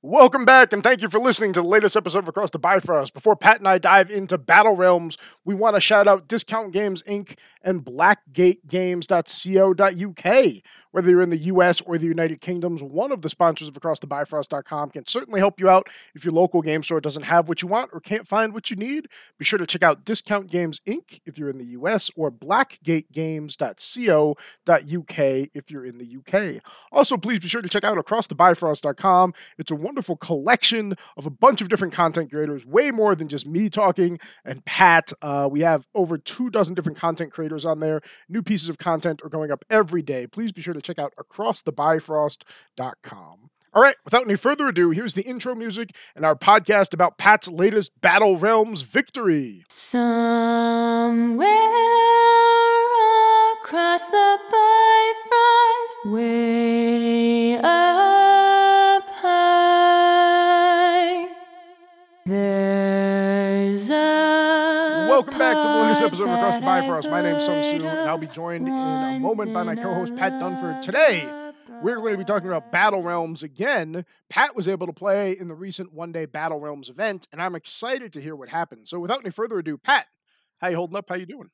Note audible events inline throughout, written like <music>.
Welcome back, and thank you for listening to the latest episode of Across the Bifrost. Before Pat and I dive into Battle Realms, we want to shout out Discount Games Inc. and BlackGateGames.co.uk. Whether you're in the US or the United Kingdoms, one of the sponsors of AcrossTheBifrost.com can certainly help you out if your local game store doesn't have what you want or can't find what you need. Be sure to check out Discount Games Inc. if you're in the US or BlackGateGames.co.uk if you're in the UK. Also, please be sure to check out AcrossTheBifrost.com. It's a wonderful collection of a bunch of different content creators, way more than just me talking and Pat. Uh, we have over two dozen different content creators on there. New pieces of content are going up every day. Please be sure to check out acrossthebifrost.com. All right, without any further ado, here's the intro music and our podcast about Pat's latest Battle Realms victory. Somewhere across the Bifrost, way up Welcome back to the latest episode of Across the Bifrost. My name's Sung Soo, and I'll be joined in a moment by my co-host Pat Dunford. Today, we're going to be talking about Battle Realms again. Pat was able to play in the recent one-day Battle Realms event, and I'm excited to hear what happened. So, without any further ado, Pat, how you holding up? How you doing?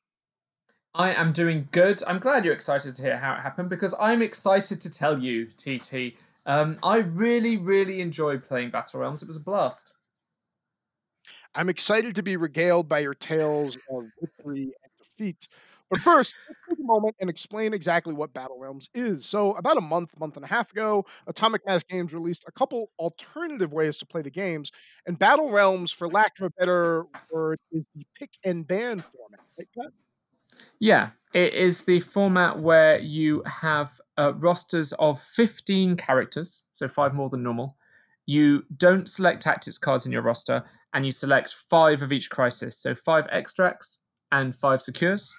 I am doing good. I'm glad you're excited to hear how it happened because I'm excited to tell you, TT. Um, I really, really enjoyed playing Battle Realms. It was a blast. I'm excited to be regaled by your tales of victory and defeat. But first, let's take a moment and explain exactly what Battle Realms is. So, about a month, month and a half ago, Atomic Mass Games released a couple alternative ways to play the games, and Battle Realms, for lack of a better word, is the pick and ban format. Right, Yeah, it is the format where you have uh, rosters of 15 characters, so five more than normal. You don't select tactics cards in your roster, and you select five of each crisis, so five extracts and five secures.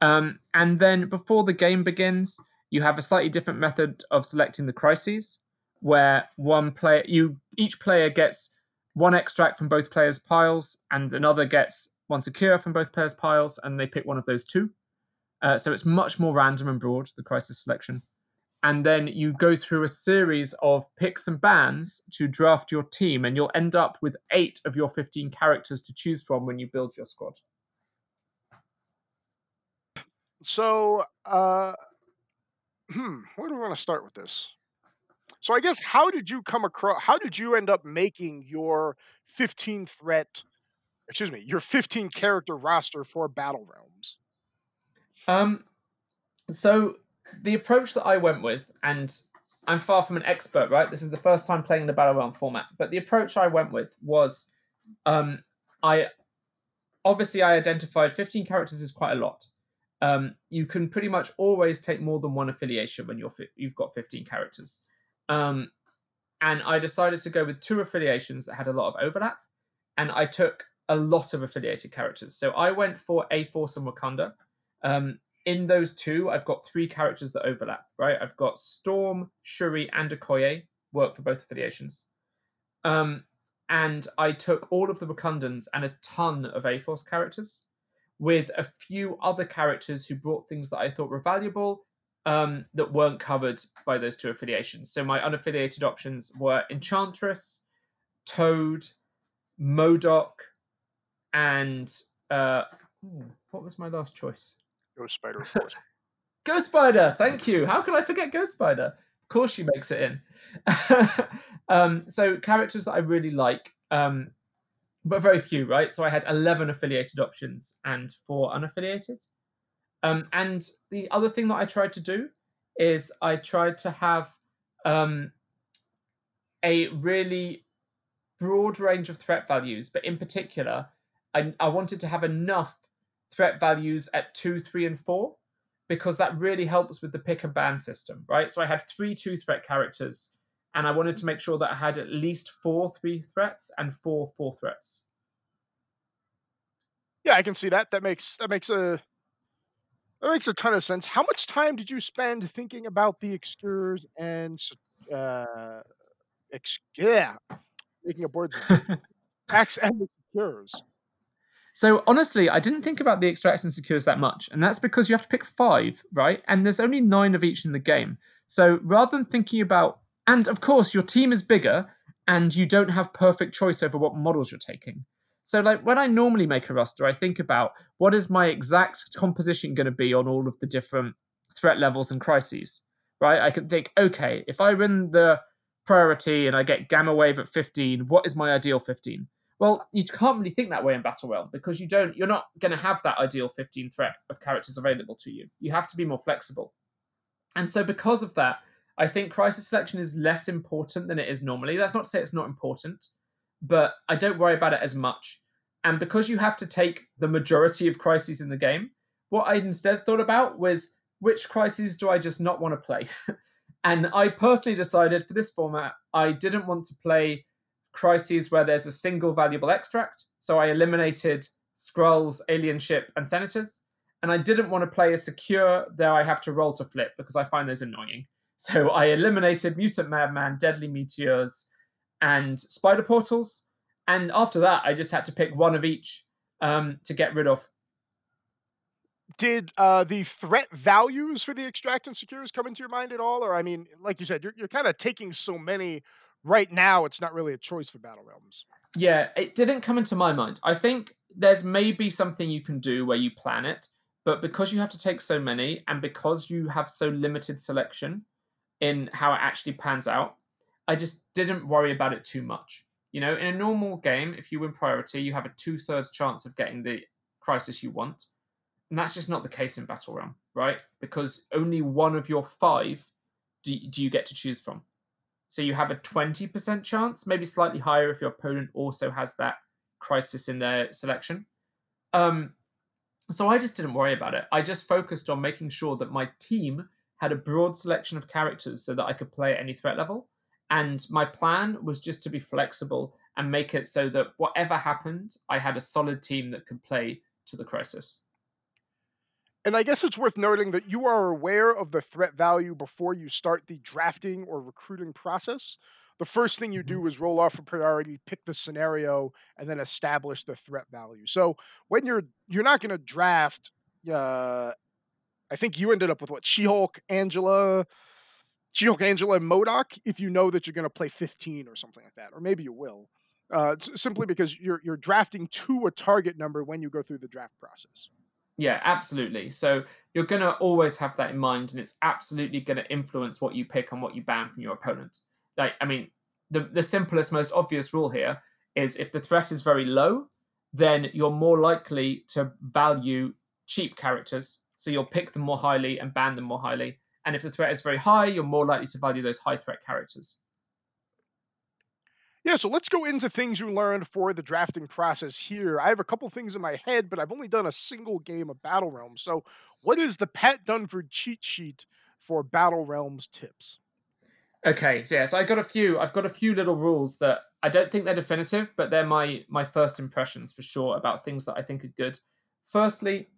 Um, and then before the game begins, you have a slightly different method of selecting the crises, where one player, you each player gets one extract from both players' piles, and another gets one secure from both players' piles, and they pick one of those two. Uh, so it's much more random and broad, the crisis selection. And then you go through a series of picks and bans to draft your team, and you'll end up with eight of your 15 characters to choose from when you build your squad. So, uh, hmm, where do we want to start with this? So, I guess how did you come across? How did you end up making your 15 threat? Excuse me, your 15 character roster for Battle Realms? Um, so the approach that I went with, and I'm far from an expert, right? This is the first time playing the battle realm format, but the approach I went with was, um, I obviously I identified 15 characters is quite a lot. Um, you can pretty much always take more than one affiliation when you're fi- you've got 15 characters. Um, and I decided to go with two affiliations that had a lot of overlap, and I took a lot of affiliated characters. So I went for A Force and Wakanda. Um, in those two, I've got three characters that overlap, right? I've got Storm, Shuri, and Okoye work for both affiliations. Um, and I took all of the Wakandans and a ton of A Force characters, with a few other characters who brought things that I thought were valuable um, that weren't covered by those two affiliations. So my unaffiliated options were Enchantress, Toad, MODOK, and uh, what was my last choice? Ghost Spider, of course. <laughs> Ghost Spider. Thank you. How could I forget Ghost Spider? Of course, she makes it in. <laughs> um, so characters that I really like, um, but very few, right? So I had eleven affiliated options and four unaffiliated. Um, and the other thing that I tried to do is I tried to have um, a really broad range of threat values, but in particular, I, I wanted to have enough threat values at two, three, and four because that really helps with the pick and ban system, right? So I had three two threat characters, and I wanted to make sure that I had at least four three threats and four four threats. Yeah, I can see that. That makes that makes a that makes a ton of sense. How much time did you spend thinking about the excures and uh, ex- yeah, making a board <laughs> packs and the secures? So honestly, I didn't think about the extracts and secures that much, and that's because you have to pick five, right? And there's only nine of each in the game. So rather than thinking about, and of course your team is bigger, and you don't have perfect choice over what models you're taking. So, like when I normally make a roster, I think about what is my exact composition going to be on all of the different threat levels and crises, right? I can think, okay, if I run the priority and I get gamma wave at 15, what is my ideal 15? Well, you can't really think that way in Battle Realm because you don't. You're not going to have that ideal 15 threat of characters available to you. You have to be more flexible, and so because of that, I think crisis selection is less important than it is normally. That's not to say it's not important, but I don't worry about it as much. And because you have to take the majority of crises in the game, what I instead thought about was which crises do I just not want to play? <laughs> and I personally decided for this format, I didn't want to play crises where there's a single valuable extract. So I eliminated Skrulls, Alien Ship, and Senators. And I didn't want to play a secure there I have to roll to flip because I find those annoying. <laughs> So I eliminated Mutant Madman, Deadly Meteors, and Spider Portals. And after that, I just had to pick one of each um, to get rid of. Did uh, the threat values for the extract and secures come into your mind at all? Or, I mean, like you said, you're, you're kind of taking so many right now, it's not really a choice for Battle Realms. Yeah, it didn't come into my mind. I think there's maybe something you can do where you plan it, but because you have to take so many and because you have so limited selection in how it actually pans out, I just didn't worry about it too much. You know, in a normal game, if you win priority, you have a two thirds chance of getting the crisis you want. And that's just not the case in Battle Realm, right? Because only one of your five do, do you get to choose from. So you have a 20% chance, maybe slightly higher if your opponent also has that crisis in their selection. Um, so I just didn't worry about it. I just focused on making sure that my team had a broad selection of characters so that I could play at any threat level. And my plan was just to be flexible and make it so that whatever happened, I had a solid team that could play to the crisis. And I guess it's worth noting that you are aware of the threat value before you start the drafting or recruiting process. The first thing you Mm-hmm. do is roll off a priority, pick the scenario, and then establish the threat value. So when you're you're not going to draft, uh, I think you ended up with what She-Hulk, Angela, She-Hulk, Angela, and MODOK. If you know that you're going to play 15 or something like that, or maybe you will, uh, simply because you're you're drafting to a target number when you go through the draft process. Yeah, absolutely. So you're going to always have that in mind, and it's absolutely going to influence what you pick and what you ban from your opponent. Like, I mean, the, the simplest, most obvious rule here is if the threat is very low, then you're more likely to value cheap characters. So you'll pick them more highly and ban them more highly. And if the threat is very high, you're more likely to value those high threat characters. Yeah, so let's go into things you learned for the drafting process here. I have a couple things in my head, but I've only done a single game of Battle Realms. So, what is the Pat Dunford cheat sheet for Battle Realms tips? Okay, so yeah, so I got a few. I've got a few little rules that I don't think they're definitive, but they're my my first impressions for sure about things that I think are good. Firstly,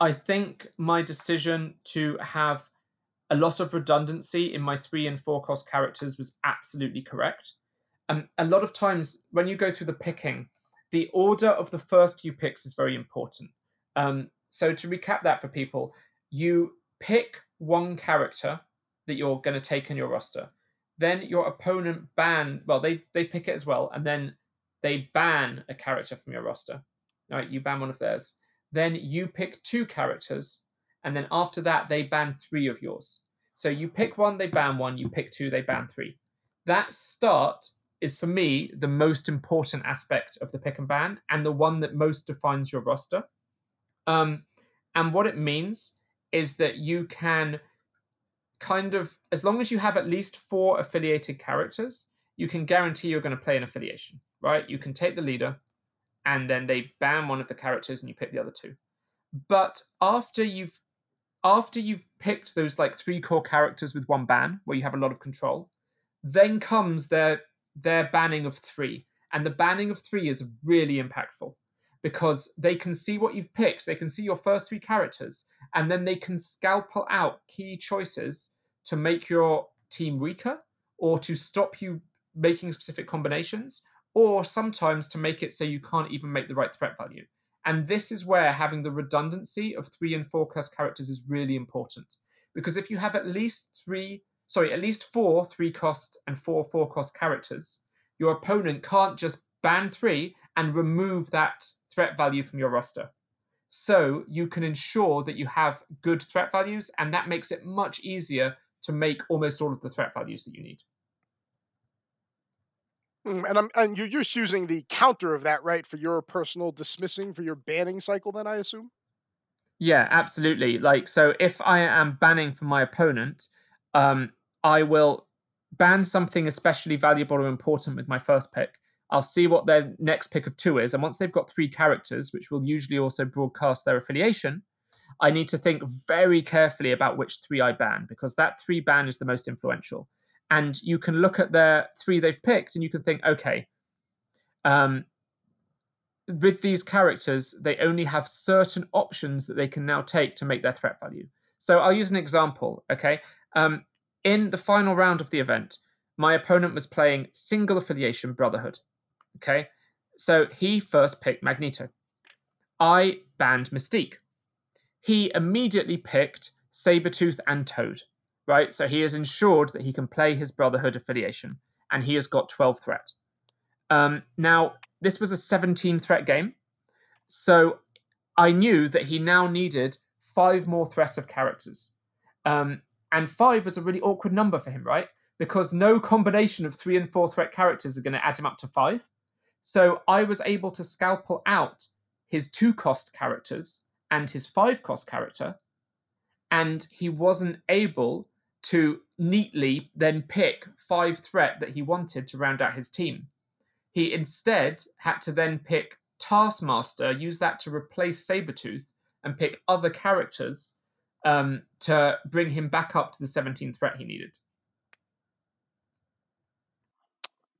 I think my decision to have a lot of redundancy in my three and four cost characters was absolutely correct. Um, a lot of times when you go through the picking, the order of the first few picks is very important. Um, so to recap that for people, you pick one character that you're going to take in your roster. Then your opponent ban, well, they they pick it as well, and then they ban a character from your roster. All right, you ban one of theirs. Then you pick two characters, and then after that they ban three of yours. So you pick one, they ban one. You pick two, they ban three. That start is for me the most important aspect of the pick and ban, and the one that most defines your roster. Um, and what it means is that you can kind of, as long as you have at least four affiliated characters, you can guarantee you're going to play an affiliation, right? You can take the leader, and then they ban one of the characters, and you pick the other two. But after you've after you've picked those like three core characters with one ban, where you have a lot of control, then comes their their banning of three, and the banning of three is really impactful because they can see what you've picked, they can see your first three characters, and then they can scalpel out key choices to make your team weaker or to stop you making specific combinations, or sometimes to make it so you can't even make the right threat value. And this is where having the redundancy of three and four cost characters is really important. Because if you have at least three, sorry, at least four three cost and four four cost characters, your opponent can't just ban three and remove that threat value from your roster. So you can ensure that you have good threat values, and that makes it much easier to make almost all of the threat values that you need. Mm, And I'm and you're just using the counter of that, right, for your personal dismissing for your banning cycle. Then I assume. Yeah, absolutely. Like, so if I am banning from my opponent, um, I will ban something especially valuable or important with my first pick. I'll see what their next pick of two is. And once they've got three characters, which will usually also broadcast their affiliation, I need to think very carefully about which three I ban because that three ban is the most influential. And you can look at their three they've picked and you can think, okay, um, with these characters, they only have certain options that they can now take to make their threat value. So I'll use an example. Okay. Um, in the final round of the event, my opponent was playing single affiliation Brotherhood. Okay. So he first picked Magneto. I banned Mystique. He immediately picked Sabretooth and Toad. Right. So he has ensured that he can play his Brotherhood affiliation and he has got 12 threat. Um, now, this was a 17 threat game. So I knew that he now needed five more threat of characters. Um, and five was a really awkward number for him, right? Because no combination of three and four threat characters are going to add him up to five. So I was able to scalpel out his two cost characters and his five cost character. And he wasn't able to neatly then pick five threat that he wanted to round out his team. He instead had to then pick Taskmaster, use that to replace Sabretooth, and pick other characters um, to bring him back up to the 17 threat he needed.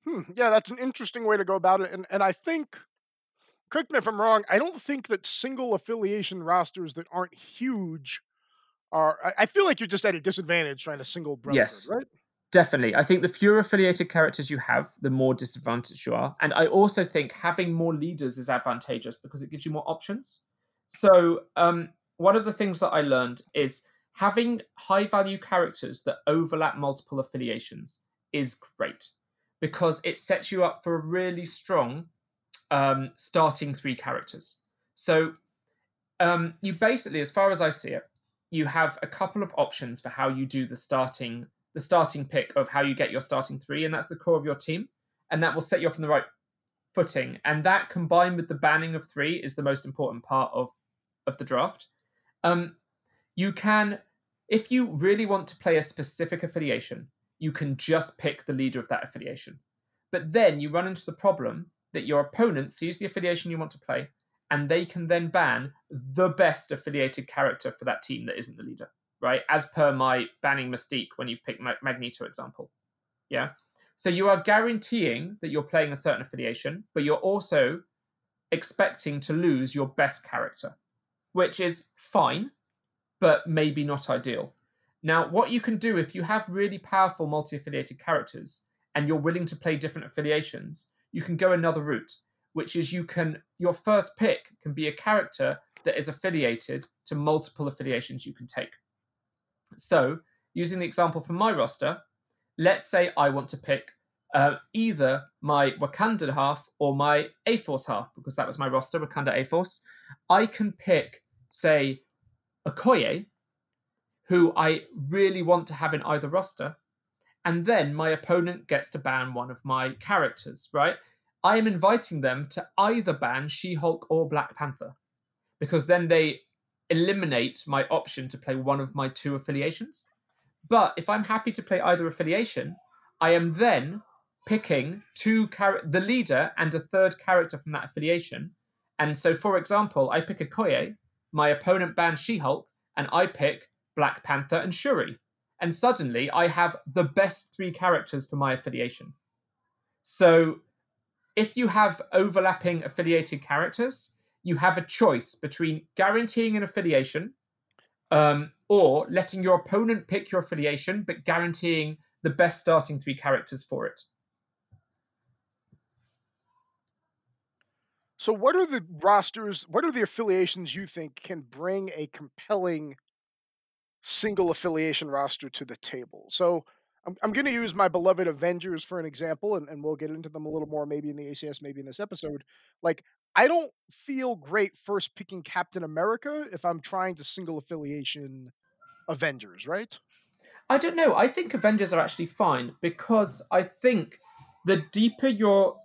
Hmm, yeah, that's an interesting way to go about it, and and I think, correct me if I'm wrong. I don't think that single affiliation rosters that aren't huge are. I, I feel like you're just at a disadvantage trying to single brotherhood, Yes. right? Definitely. I think the fewer affiliated characters you have, the more disadvantaged you are. And I also think having more leaders is advantageous because it gives you more options. So, um, one of the things that I learned is having high value characters that overlap multiple affiliations is great because it sets you up for a really strong um, starting three characters. So, um, you basically, as far as I see it, you have a couple of options for how you do the starting the starting pick of how you get your starting three, and that's the core of your team, and that will set you off on the right footing. And that combined with the banning of three is the most important part of of the draft. Um, you can, if you really want to play a specific affiliation, you can just pick the leader of that affiliation. But then you run into the problem that your opponent sees the affiliation you want to play, and they can then ban the best affiliated character for that team that isn't the leader right? As per my banning Mystique when you've picked Magneto example. Yeah. So you are guaranteeing that you're playing a certain affiliation, but you're also expecting to lose your best character, which is fine, but maybe not ideal. Now, what you can do if you have really powerful multi affiliated characters and you're willing to play different affiliations, you can go another route, which is you can, your first pick can be a character that is affiliated to multiple affiliations you can take. So, using the example from my roster, let's say I want to pick uh, either my Wakandan half or my A Force half, because that was my roster, Wakanda A Force. I can pick, say, Okoye, who I really want to have in either roster, and then my opponent gets to ban one of my characters, right? I am inviting them to either ban She Hulk or Black Panther, because then they eliminate my option to play one of my two affiliations. But if I'm happy to play either affiliation, I am then picking two char- the leader and a third character from that affiliation. And so, for example, I pick a Okoye, my opponent bans She-Hulk, and I pick Black Panther and Shuri. And suddenly, I have the best three characters for my affiliation. So, if you have overlapping affiliated characters, you have a choice between guaranteeing an affiliation um, or letting your opponent pick your affiliation, but guaranteeing the best starting three characters for it. So, what are the rosters? What are the affiliations you think can bring a compelling single affiliation roster to the table? So, I'm, I'm going to use my beloved Avengers for an example, and, and we'll get into them a little more maybe in the ACS, maybe in this episode. Like, I don't feel great first picking Captain America if I'm trying to single affiliation Avengers, right? I don't know. I think Avengers are actually fine because I think the deeper your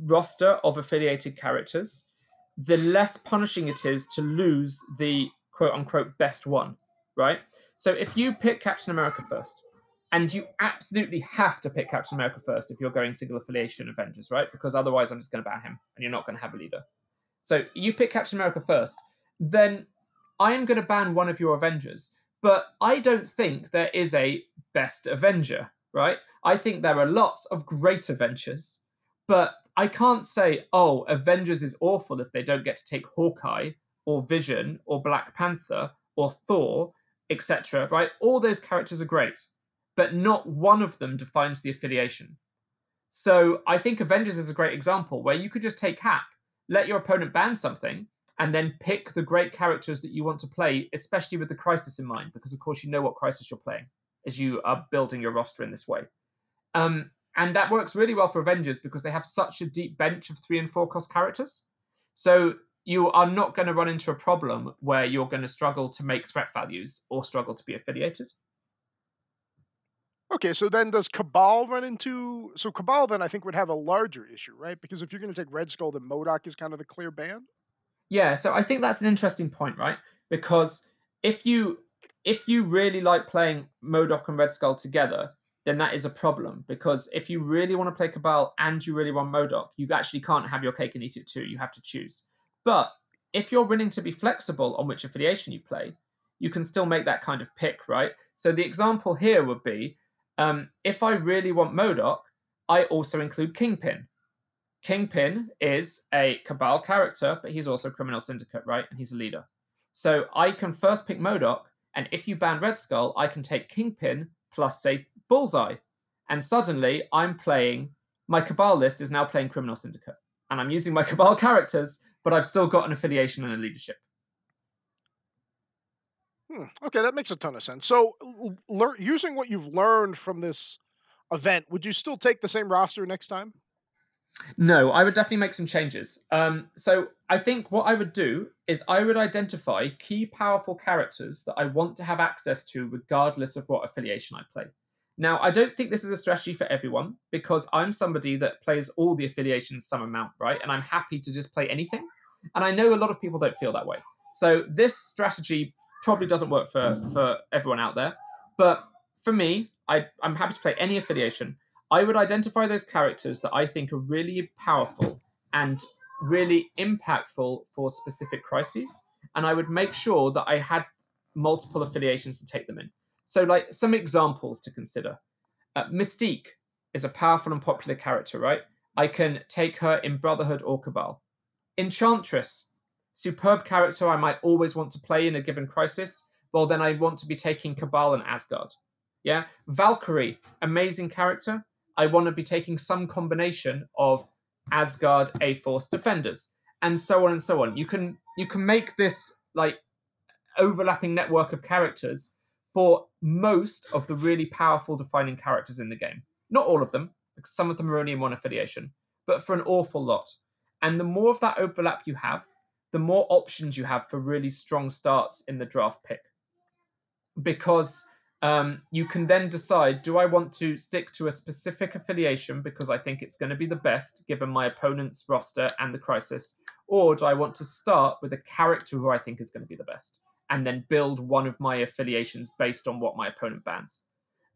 roster of affiliated characters, the less punishing it is to lose the quote unquote best one, right? So if you pick Captain America first, and you absolutely have to pick Captain America first if you're going single affiliation Avengers, right? Because otherwise, I'm just going to ban him, and you're not going to have a leader. So you pick Captain America first, then I am going to ban one of your Avengers. But I don't think there is a best Avenger, right? I think there are lots of great Avengers, but I can't say, oh, Avengers is awful if they don't get to take Hawkeye or Vision or Black Panther or Thor, etc. Right? All those characters are great but not one of them defines the affiliation. So I think Avengers is a great example where you could just take Cap, let your opponent ban something, and then pick the great characters that you want to play, especially with the crisis in mind, because of course you know what crisis you're playing as you are building your roster in this way. Um, and that works really well for Avengers because they have such a deep bench of three and four cost characters. So you are not going to run into a problem where you're going to struggle to make threat values or struggle to be affiliated. Okay, so then does Cabal run into so Cabal then I think would have a larger issue, right? Because if you're going to take Red Skull, then MODOK is kind of the clear ban. Yeah, so I think that's an interesting point, right? Because if you if you really like playing MODOK and Red Skull together, then that is a problem. Because if you really want to play Cabal and you really want MODOK, you actually can't have your cake and eat it too. You have to choose. But if you're willing to be flexible on which affiliation you play, you can still make that kind of pick, right? So the example here would be um, if I really want MODOK, I also include Kingpin. Kingpin is a Cabal character, but he's also Criminal Syndicate, right? And he's a leader. So I can first pick MODOK, and if you ban Red Skull, I can take Kingpin plus, say, Bullseye. And suddenly I'm playing, my Cabal list is now playing Criminal Syndicate. And I'm using my <laughs> Cabal characters, but I've still got an affiliation and a leadership. Hmm. Okay, that makes a ton of sense. So, lear- using what you've learned from this event, would you still take the same roster next time? No, I would definitely make some changes. Um, so I think what I would do is I would identify key powerful characters that I want to have access to regardless of what affiliation I play. Now, I don't think this is a strategy for everyone because I'm somebody that plays all the affiliations some amount, right? And I'm happy to just play anything. And I know a lot of people don't feel that way. So this strategy probably doesn't work for for everyone out there. But for me, I, I'm happy to play any affiliation. I would identify those characters that I think are really powerful and really impactful for specific crises, and I would make sure that I had multiple affiliations to take them in. So, like some examples to consider: uh, Mystique is a powerful and popular character, right? I can take her in Brotherhood or Cabal. Enchantress superb character I might always want to play in a given crisis, well, then I want to be taking Cabal and Asgard. Yeah. Valkyrie, amazing character. I want to be taking some combination of Asgard, A Force, Defenders, and so on and so on. You can you can make this like overlapping network of characters for most of the really powerful defining characters in the game. Not all of them, because some of them are only in one affiliation, but for an awful lot. And the more of that overlap you have, the more options you have for really strong starts in the draft pick. Because um, you can then decide do I want to stick to a specific affiliation because I think it's going to be the best given my opponent's roster and the crisis, or do I want to start with a character who I think is going to be the best and then build one of my affiliations based on what my opponent bans?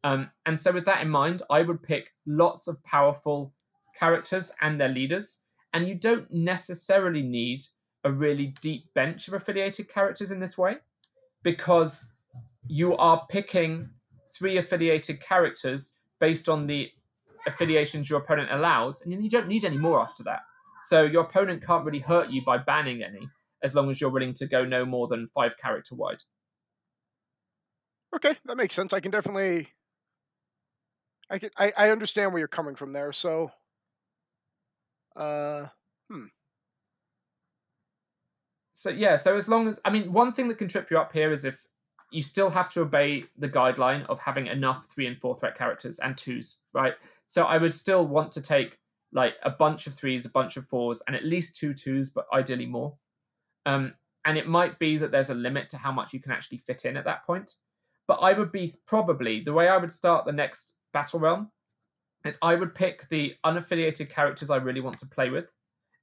Um, and so, with that in mind, I would pick lots of powerful characters and their leaders, and you don't necessarily need a really deep bench of affiliated characters in this way because you are picking three affiliated characters based on the affiliations your opponent allows, and then you don't need any more after that. So your opponent can't really hurt you by banning any, as long as you're willing to go no more than five character wide. Okay, that makes sense. I can definitely, I can, I, I understand where you're coming from there. So, uh, hmm so yeah, so as long as I mean, one thing that can trip you up here is if you still have to obey the guideline of having enough three and four threat characters and twos, right? So I would still want to take like a bunch of threes, a bunch of fours, and at least two twos, but ideally more. Um, and it might be that there's a limit to how much you can actually fit in at that point. But I would be probably the way I would start the next battle realm is I would pick the unaffiliated characters I really want to play with,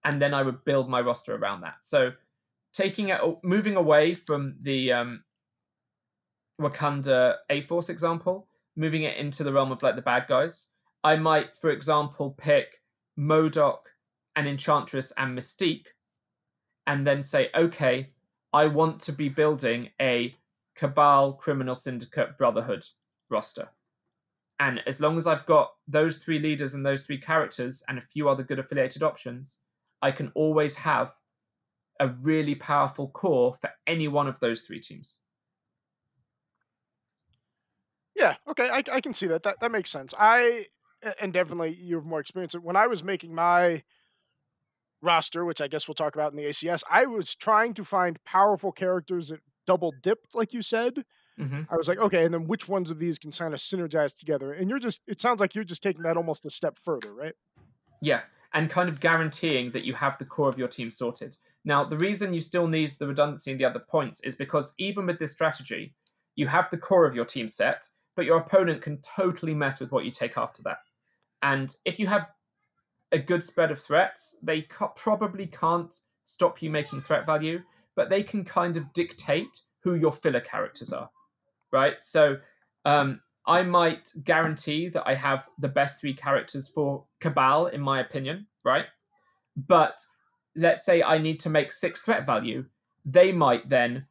and then I would build my roster around that. So taking it, moving away from the um, Wakanda A Force example, moving it into the realm of like the bad guys. I might, for example, pick MODOK and Enchantress and Mystique, and then say, okay, I want to be building a Cabal, Criminal Syndicate, Brotherhood roster. And as long as I've got those three leaders and those three characters and a few other good affiliated options, I can always have a really powerful core for any one of those three teams. Yeah, okay, I, I can see that. That that makes sense. I and definitely you have more experience. When I was making my roster, which I guess we'll talk about in the ACS, I was trying to find powerful characters that double dipped, like you said. Mm-hmm. I was like, okay, and then which ones of these can kind of synergize together? And you're just, it sounds like you're just taking that almost a step further, right? Yeah, and kind of guaranteeing that you have the core of your team sorted. Now, the reason you still need the redundancy in the other points is because even with this strategy, you have the core of your team set, but your opponent can totally mess with what you take after that. And if you have a good spread of threats, they ca- probably can't stop you making threat value, but they can kind of dictate who your filler characters are, right? So um, I might guarantee that I have the best three characters for Cabal, in my opinion, right? But let's say I need to make six threat value, they might then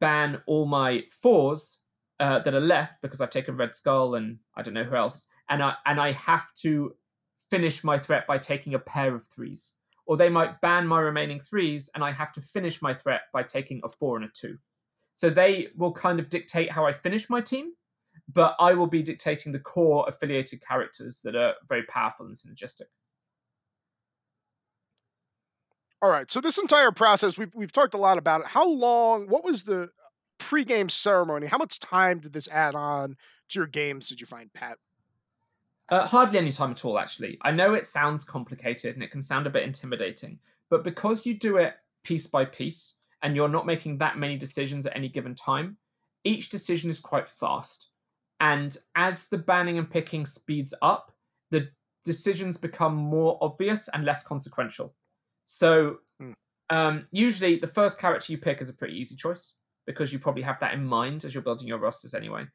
ban all my fours uh, that are left because I've taken Red Skull and I don't know who else, and I and I have to finish my threat by taking a pair of threes. Or they might ban my remaining threes and I have to finish my threat by taking a four and a two. So they will kind of dictate how I finish my team, but I will be dictating the core affiliated characters that are very powerful and synergistic. All right. So this entire process, we've we've talked a lot about it. How long? What was the pregame ceremony? How much time did this add on to your games? Did you find, Pat? Uh, hardly any time at all, actually. I know it sounds complicated and it can sound a bit intimidating, but because you do it piece by piece and you're not making that many decisions at any given time, each decision is quite fast. And as the banning and picking speeds up, the decisions become more obvious and less consequential. So, Hmm. um, usually the first character you pick is a pretty easy choice because you probably have that in mind as you're building your rosters anyway.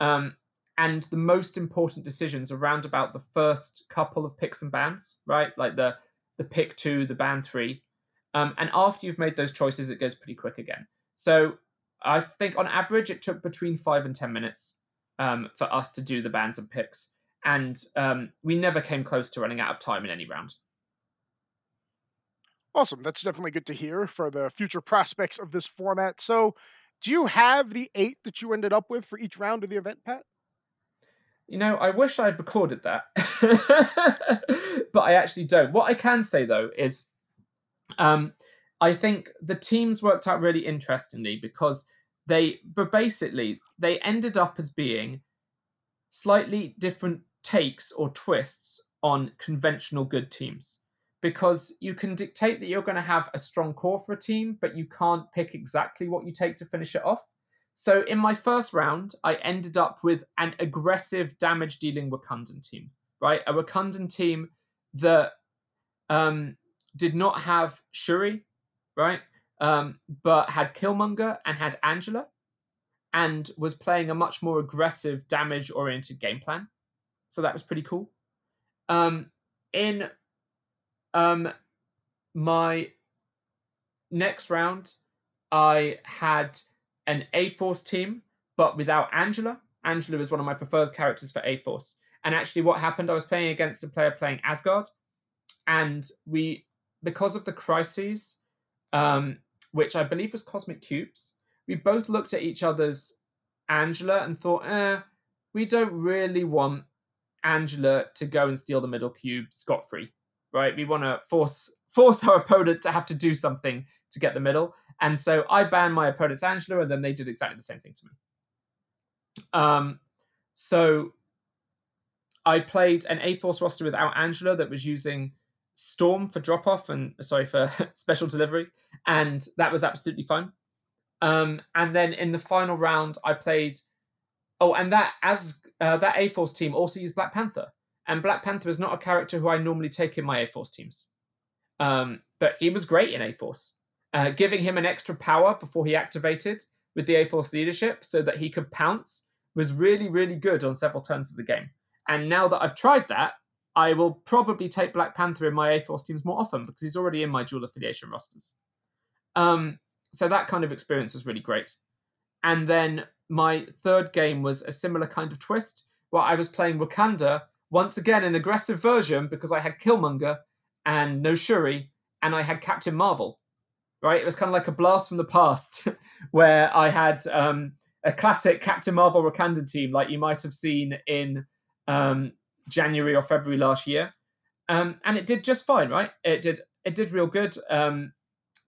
Um, and the most important decisions around about the first couple of picks and bans, right? Like the the pick two, the ban three. Um, and after you've made those choices, it goes pretty quick again. So I think on average it took between five and ten minutes um, for us to do the bans and picks, and um, we never came close to running out of time in any round. Awesome. That's definitely good to hear for the future prospects of this format. So, do you have the eight that you ended up with for each round of the event, Pat? You know, I wish I'd recorded that, <laughs> but I actually don't. What I can say though is, um, I think the teams worked out really interestingly because they, but basically, they ended up as being slightly different takes or twists on conventional good teams. Because you can dictate that you're going to have a strong core for a team, but you can't pick exactly what you take to finish it off. So in my first round, I ended up with an aggressive damage dealing Wakandan team, right? A Wakandan team that um, did not have Shuri, right? Um, but had Killmonger and had Angela and was playing a much more aggressive damage oriented game plan. So that was pretty cool. Um, in um, my next round, I had an A Force team, but without Angela. Angela is one of my preferred characters for A Force. And actually, what happened, I was playing against a player playing Asgard, and we, because of the crises, um, which I believe was Cosmic Cubes, we both looked at each other's Angela and thought, eh, we don't really want Angela to go and steal the middle cube scot free, right? We want to force force our opponent to have to do something to get the middle. And so I banned my opponent's Angela, and then they did exactly the same thing to me. Um, so I played an A Force roster without Angela that was using Storm for drop off and sorry for <laughs> special delivery, and that was absolutely fine. Um, and then in the final round, I played. Oh, and that as uh, that A Force team also used Black Panther, and Black Panther is not a character who I normally take in my A Force teams. Um, but he was great in A Force, uh, giving him an extra power before he activated with the A Force leadership so that he could pounce was really, really good on several turns of the game. And now that I've tried that, I will probably take Black Panther in my A Force teams more often because he's already in my dual affiliation rosters. Um, so that kind of experience was really great. And then my third game was a similar kind of twist where I was playing Wakanda, once again an aggressive version because I had Killmonger and no Shuri, and I had Captain Marvel. Right, it was kind of like a blast from the past, <laughs> where I had um, a classic Captain Marvel Wakanda team, like you might have seen in um, January or February last year, um, and it did just fine. Right, it did it did real good. Um,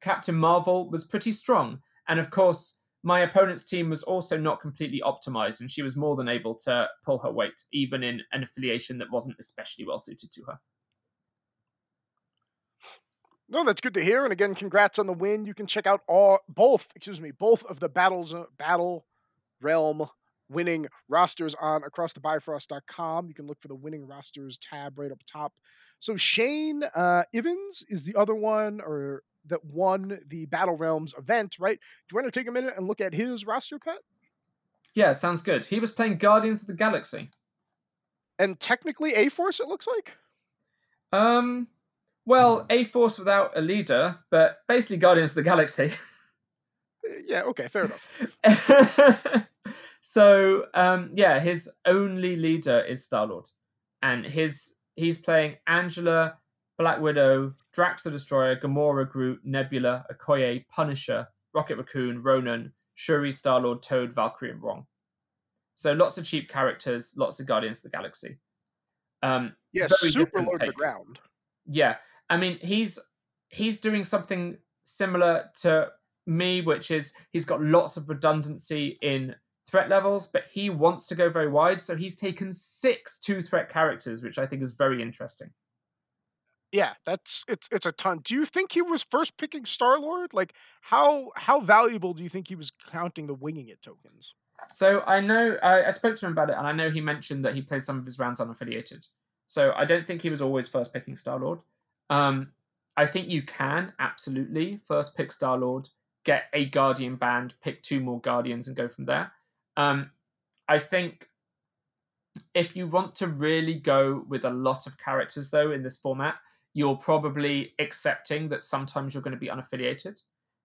Captain Marvel was pretty strong, and of course, my opponent's team was also not completely optimized, and she was more than able to pull her weight, even in an affiliation that wasn't especially well suited to her. No, that's good to hear. And again, congrats on the win. You can check out all both, excuse me, both of the battles uh, battle realm winning rosters on acrossthebifrost.com. You can look for the winning rosters tab right up top. So Shane uh, Ivins is the other one or that won the Battle Realms event, right? Do you want to take a minute and look at his roster, Pet? Yeah, sounds good. He was playing Guardians of the Galaxy. And technically A Force, it looks like? Um, well, A Force without a leader, but basically Guardians of the Galaxy. <laughs> yeah, okay, fair enough. <laughs> so, um, yeah, his only leader is Star Lord, and his he's playing Angela, Black Widow, Drax the Destroyer, Gamora, Groot, Nebula, Okoye, Punisher, Rocket Raccoon, Ronan, Shuri, Star Lord, Toad, Valkyrie, and Wong. So lots of cheap characters, lots of Guardians of the Galaxy. Um, yeah, super low to the ground. Yeah, I mean, he's he's doing something similar to me, which is he's got lots of redundancy in threat levels, but he wants to go very wide. So he's taken six two threat characters, which I think is very interesting. Yeah, that's it's it's a ton. Do you think he was first picking Star Lord? Like how how valuable do you think he was counting the winging it tokens? So I know I, I spoke to him about it, and I know he mentioned that he played some of his rounds unaffiliated. So I don't think he was always first picking Star Lord. Um, I think you can absolutely first pick Star Lord, get a Guardian banned, pick two more Guardians, and go from there. Um, I think if you want to really go with a lot of characters, though, in this format, you're probably accepting that sometimes you're going to be unaffiliated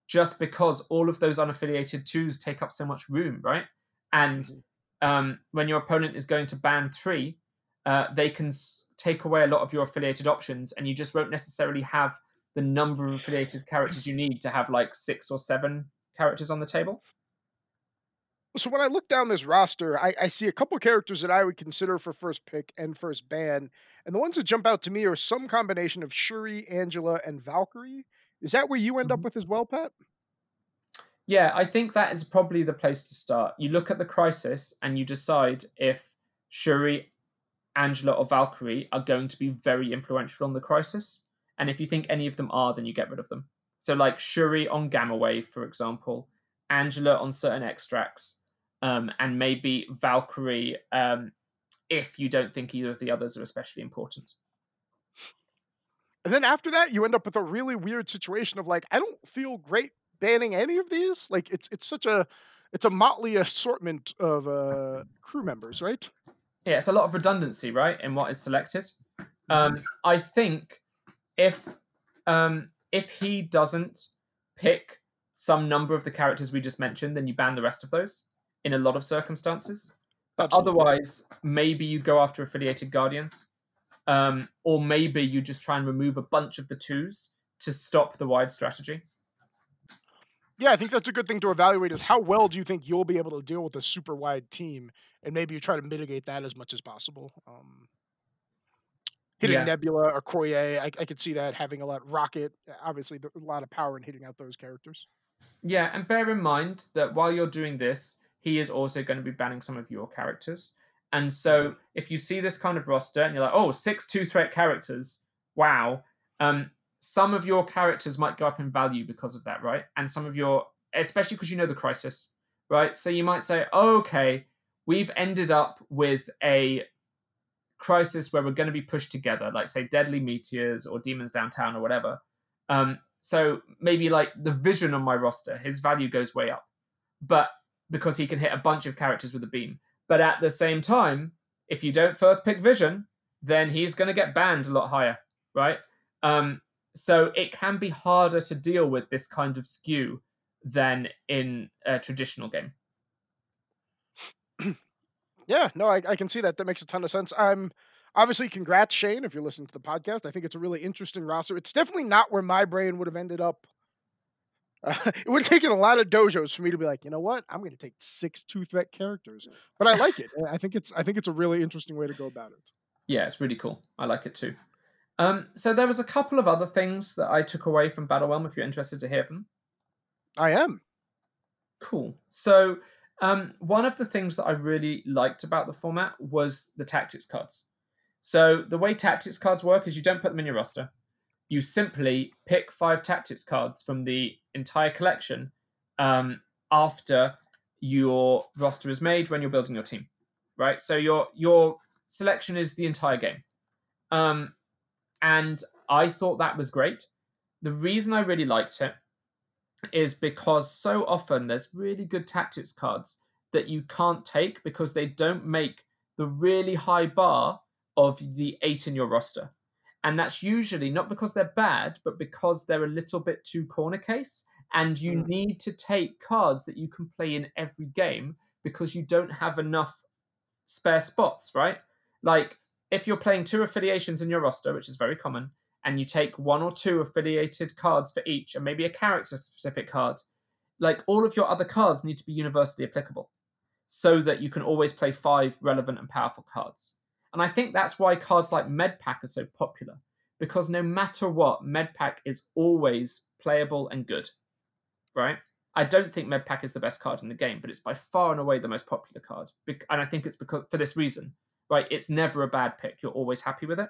just because all of those unaffiliated twos take up so much room, right? And mm-hmm. um, when your opponent is going to ban three, uh, they can s- take away a lot of your affiliated options, and you just won't necessarily have the number of affiliated characters you need to have like six or seven characters on the table. So when I look down this roster, I, I see a couple characters that I would consider for first pick and first ban, and the ones that jump out to me are some combination of Shuri, Angela, and Valkyrie. Is that where you end mm-hmm. up with as well, Pat? Yeah, I think that is probably the place to start. You look at the crisis and you decide if Shuri Angela or Valkyrie are going to be very influential on the crisis. And if you think any of them are, then you get rid of them. So, like Shuri on Gamma Wave, for example, Angela on certain extracts, um, and maybe Valkyrie um, if you don't think either of the others are especially important. And then after that, you end up with a really weird situation of like, I don't feel great banning any of these. Like, it's it's such a it's a motley assortment of uh, crew members, right? Yeah, it's a lot of redundancy, right, in what is selected. Um, I think if um, if he doesn't pick some number of the characters we just mentioned, then you ban the rest of those in a lot of circumstances. But Absolutely. otherwise, maybe you go after affiliated guardians, um, or maybe you just try and remove a bunch of the twos to stop the wide strategy. Yeah, I think that's a good thing to evaluate is how well do you think you'll be able to deal with a super wide team and maybe you try to mitigate that as much as possible. Um, hitting yeah. Nebula or Okoye, I, I could see that having a lot. Rocket, obviously, a lot of power in hitting out those characters. Yeah, and bear in mind that while you're doing this, he is also going to be banning some of your characters. And so if you see this kind of roster and you're like, oh, six two threat characters, wow. Um, some of your characters might go up in value because of that, right? And some of your, especially because you know the crisis, right? So you might say, oh, okay, we've ended up with a crisis where we're going to be pushed together, like say Deadly Meteors or Demons Downtown or whatever. Um, so maybe like the vision on my roster, his value goes way up, but because he can hit a bunch of characters with a beam. But at the same time, if you don't first pick vision, then he's going to get banned a lot higher, right? Um, so it can be harder to deal with this kind of skew than in a traditional game. Yeah, no, I, I can see that. That makes a ton of sense. I'm obviously congrats, Shane, if you're listening to the podcast. I think it's a really interesting roster. It's definitely not where my brain would have ended up. Uh, <laughs> it would have taken a lot of dojos for me to be like, you know what, I'm going to take six two threat characters, but I like it. I think it's I think it's a really interesting way to go about it. Yeah, it's really cool. I like it too. Um, so there was a couple of other things that I took away from Battle Realm. If you're interested to hear them, I am. Cool. So um, one of the things that I really liked about the format was the tactics cards. So the way tactics cards work is you don't put them in your roster. You simply pick five tactics cards from the entire collection um, after your roster is made when you're building your team, right? So your your selection is the entire game, um, and I thought that was great. The reason I really liked it is because so often there's really good tactics cards that you can't take because they don't make the really high bar of the eight in your roster. And that's usually not because they're bad, but because they're a little bit too corner case. And you mm. need to take cards that you can play in every game because you don't have enough spare spots, right? Like if you're playing two affiliations in your roster, which is very common, and you take one or two affiliated cards for each, and maybe a character specific card, like all of your other cards need to be universally applicable so that you can always play five relevant and powerful cards. And I think that's why cards like Medpack are so popular, because no matter what, Medpack is always playable and good, right? I don't think Medpack is the best card in the game, but it's by far and away the most popular card. And I think it's because for this reason, right? It's never a bad pick. You're always happy with it.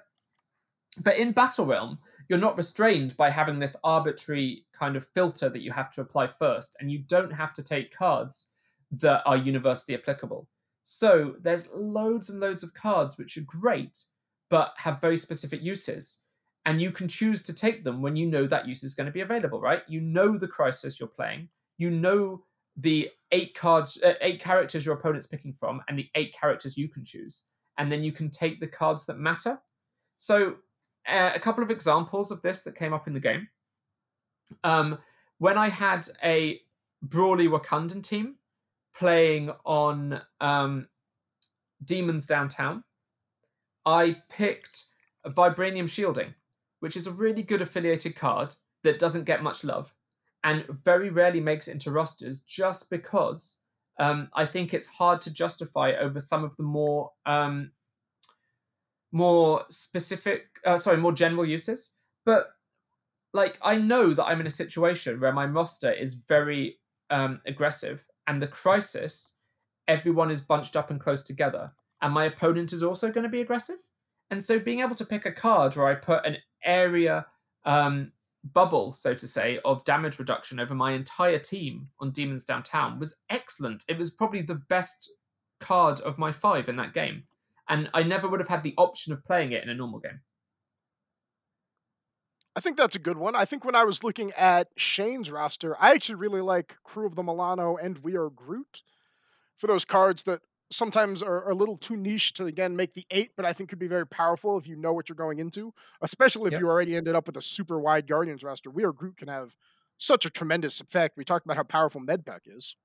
But in Battle Realm, you're not restrained by having this arbitrary kind of filter that you have to apply first, and you don't have to take cards that are universally applicable. So there's loads and loads of cards which are great, but have very specific uses. And you can choose to take them when you know that use is going to be available, right? You know the crisis you're playing, you know the eight cards, uh, eight characters your opponent's picking from, and the eight characters you can choose. And then you can take the cards that matter. So a couple of examples of this that came up in the game. Um, when I had a Brawly Wakandan team playing on um, Demons Downtown, I picked Vibranium Shielding, which is a really good affiliated card that doesn't get much love and very rarely makes it into rosters just because um, I think it's hard to justify over some of the more um, more specific, uh, sorry, more general uses. But like I know that I'm in a situation where my roster is very um, aggressive, and the crisis, everyone is bunched up and close together, and my opponent is also going to be aggressive. And so, being able to pick a card where I put an area um, bubble, so to say, of damage reduction over my entire team on Demons Downtown was excellent. It was probably the best card of my five in that game and I never would have had the option of playing it in a normal game. I think that's a good one. I think when I was looking at Shane's roster, I actually really like Crew of the Milano and We Are Groot for those cards that sometimes are, a little too niche to again make the eight, but I think could be very powerful if you know what you're going into, especially if yep. you already ended up with a super wide Guardians roster. We Are Groot can have such a tremendous effect. We talked about how powerful Medpack is.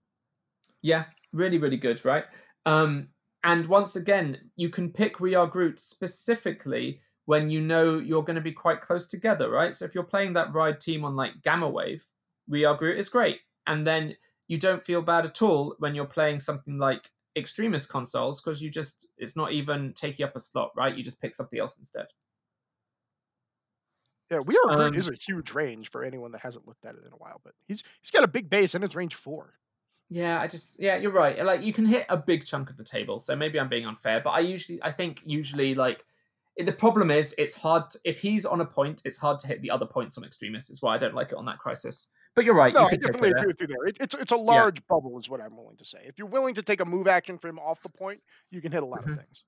Yeah, really, really good, right? Um, and once again, you can pick We Are Groot specifically when you know you're going to be quite close together, right? So if you're playing that ride team on like Gamma Wave, We Are Groot is great. And then you don't feel bad at all when you're playing something like Extremis consoles because you just, it's not even taking up a slot, right? You just pick something else instead. Yeah, We Are Groot um, is a huge range for anyone that hasn't looked at it in a while, but he's he's got a big base and it's range four. Yeah, I just yeah, you're right. Like you can hit a big chunk of the table, so maybe I'm being unfair, but I usually I think usually like the problem is it's hard to, if he's on a point, it's hard to hit the other points on Extremis. Is why I don't like it on that crisis. But you're right. No, you I definitely agree with you there. It, it's it's a large bubble, is what I'm willing to say. If you're willing to take a move action for him off the point, you can hit a lot Mhm. of things.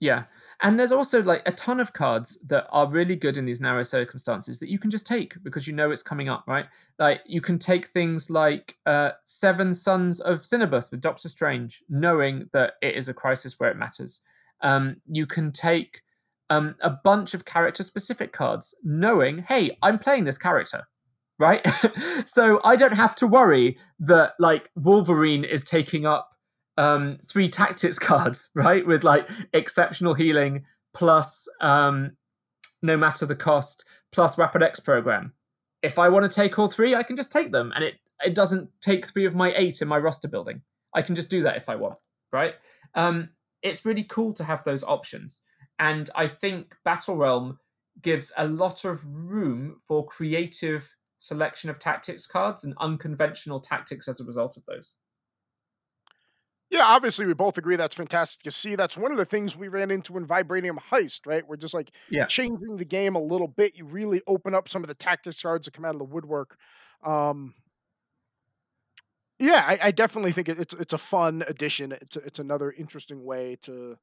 Yeah. And there's also like a ton of cards that are really good in these narrow circumstances that you can just take because you know it's coming up, right? Like you can take things like uh, Seven Suns of Cinnibus with Doctor Strange, knowing that it is a crisis where it matters. Um, you can take um, a bunch of character specific cards, knowing, hey, I'm playing this character. Right, <laughs> so I don't have to worry that like Wolverine is taking up um, three tactics <laughs> cards, right? With like exceptional healing plus um, no matter the cost plus Weapon X program. If I want to take all three, I can just take them, and it it doesn't take three of my eight in my roster building. I can just do that if I want, right? Um, it's really cool to have those options, and I think Battle Realm gives a lot of room for creative selection of tactics cards and unconventional tactics as a result of those. Yeah, obviously we both agree that's fantastic to see. That's one of the things we ran into in Vibranium Heist, right? We're just like Yeah. changing the game a little bit. You really open up some of the tactics cards that come out of the woodwork. Um, yeah, I, I definitely think it's it's a fun addition. It's it's another interesting way to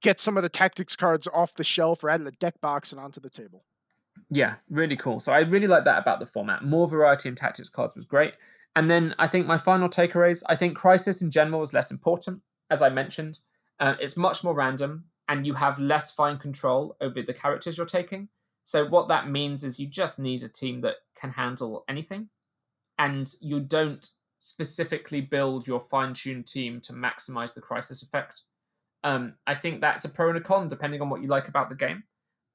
get some of the tactics cards off the shelf or out of the deck box and onto the table. Yeah, really cool. So I really like that about the format. More variety in tactics cards was great. And then I think my final takeaways I think Crisis in general is less important, as I mentioned. Uh, it's much more random, and you have less fine control over the characters you're taking. So, what that means is you just need a team that can handle anything, and you don't specifically build your fine tuned team to maximize the crisis effect. Um, I think that's a pro and a con, depending on what you like about the game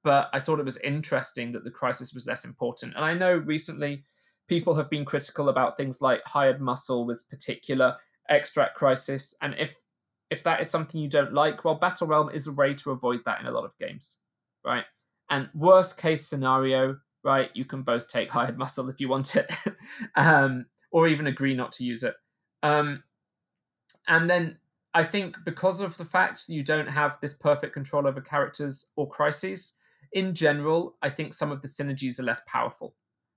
but I thought it was interesting that the crisis was less important. And I know recently people have been critical about things like hired muscle with particular extract crisis, and if if that is something you don't like, well, Battle Realm is a way to avoid that in a lot of games, right? And worst case scenario, right, you can both take hired muscle if you want it, <laughs> um, or even agree not to use it. Um, and then I think because of the fact that you don't have this perfect control over characters or crises, in general, I think some of the synergies are less powerful,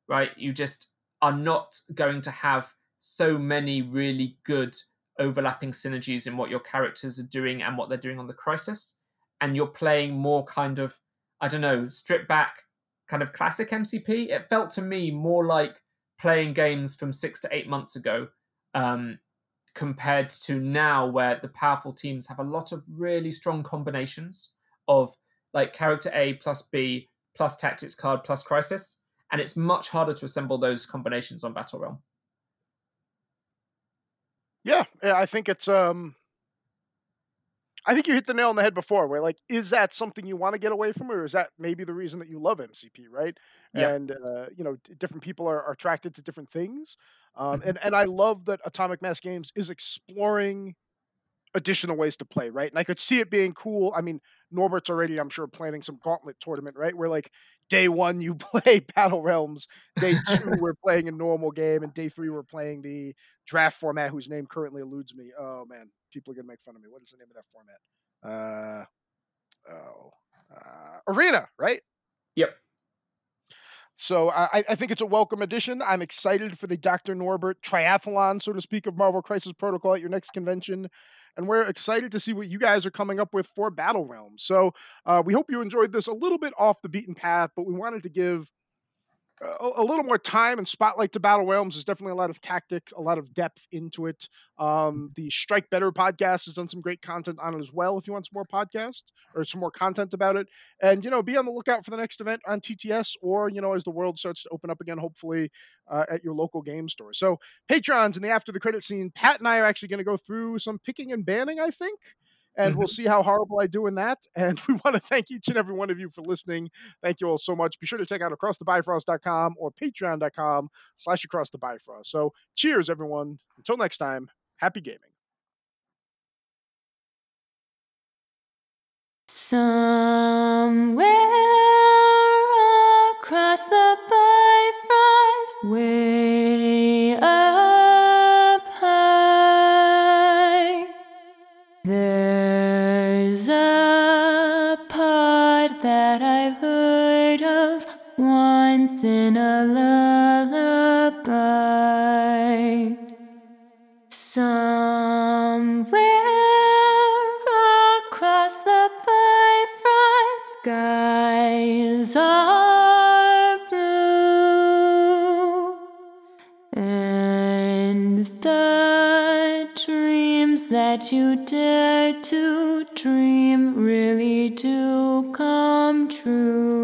right? You just are not going to have so many really good overlapping synergies in what your characters are doing and what they're doing on the crisis. And you're playing more kind of, I don't know, stripped back kind of classic MCP. It felt to me more like playing games from six to eight months ago um, compared to now, where the powerful teams have a lot of really strong combinations of like character A plus B plus tactics card plus crisis, and it's much harder to assemble those combinations on Battle Realm. Yeah, yeah, I think it's um I think you hit the nail on the head before where like is that something you want to get away from or is that maybe the reason that you love MCP, right? Yeah. And uh, you know, different people are, are attracted to different things. Um Mhm. and and I love that Atomic Mass Games is exploring additional ways to play, right? And I could see it being cool. I mean, Norbert's already, I'm sure, planning some gauntlet tournament, right? Where like day one you <laughs> play Battle Realms, day two we're playing a normal game, and day three we're playing the draft format, whose name currently eludes me. Oh man, people are gonna make fun of me. What is the name of that format? Uh oh, uh, Arena, right? Yep. So I, I think it's a welcome addition. I'm excited for the Dr. Norbert triathlon, so to speak, of Marvel Crisis Protocol at your next convention. And we're excited to see what you guys are coming up with for Battle Realms. So uh, we hope you enjoyed this a little bit off the beaten path, but we wanted to give a, a little more time and spotlight to Battle Realms. There's definitely a lot of tactics, a lot of depth into it. Um, the Strike Better podcast has done some great content on it as well. If you want some more podcast or some more content about it, and you know, be on the lookout for the next event on TTS or you know, as the world starts to open up again, hopefully uh, at your local game store. So patrons in the after the credit scene, Pat and I are actually going to go through some picking and banning. I think. And we'll mm-hmm. see how horrible I do in that. <laughs> And we want to thank each and every one of you for listening. Thank you all so much. Be sure to check out acrossthebifrost.com or patreon.com slash across the bifrost. So cheers, everyone. Until next time, happy gaming. Somewhere across the Bifrost, way in a lullaby. Somewhere across the bifrost skies are blue, and the dreams that you dare to dream really do come true.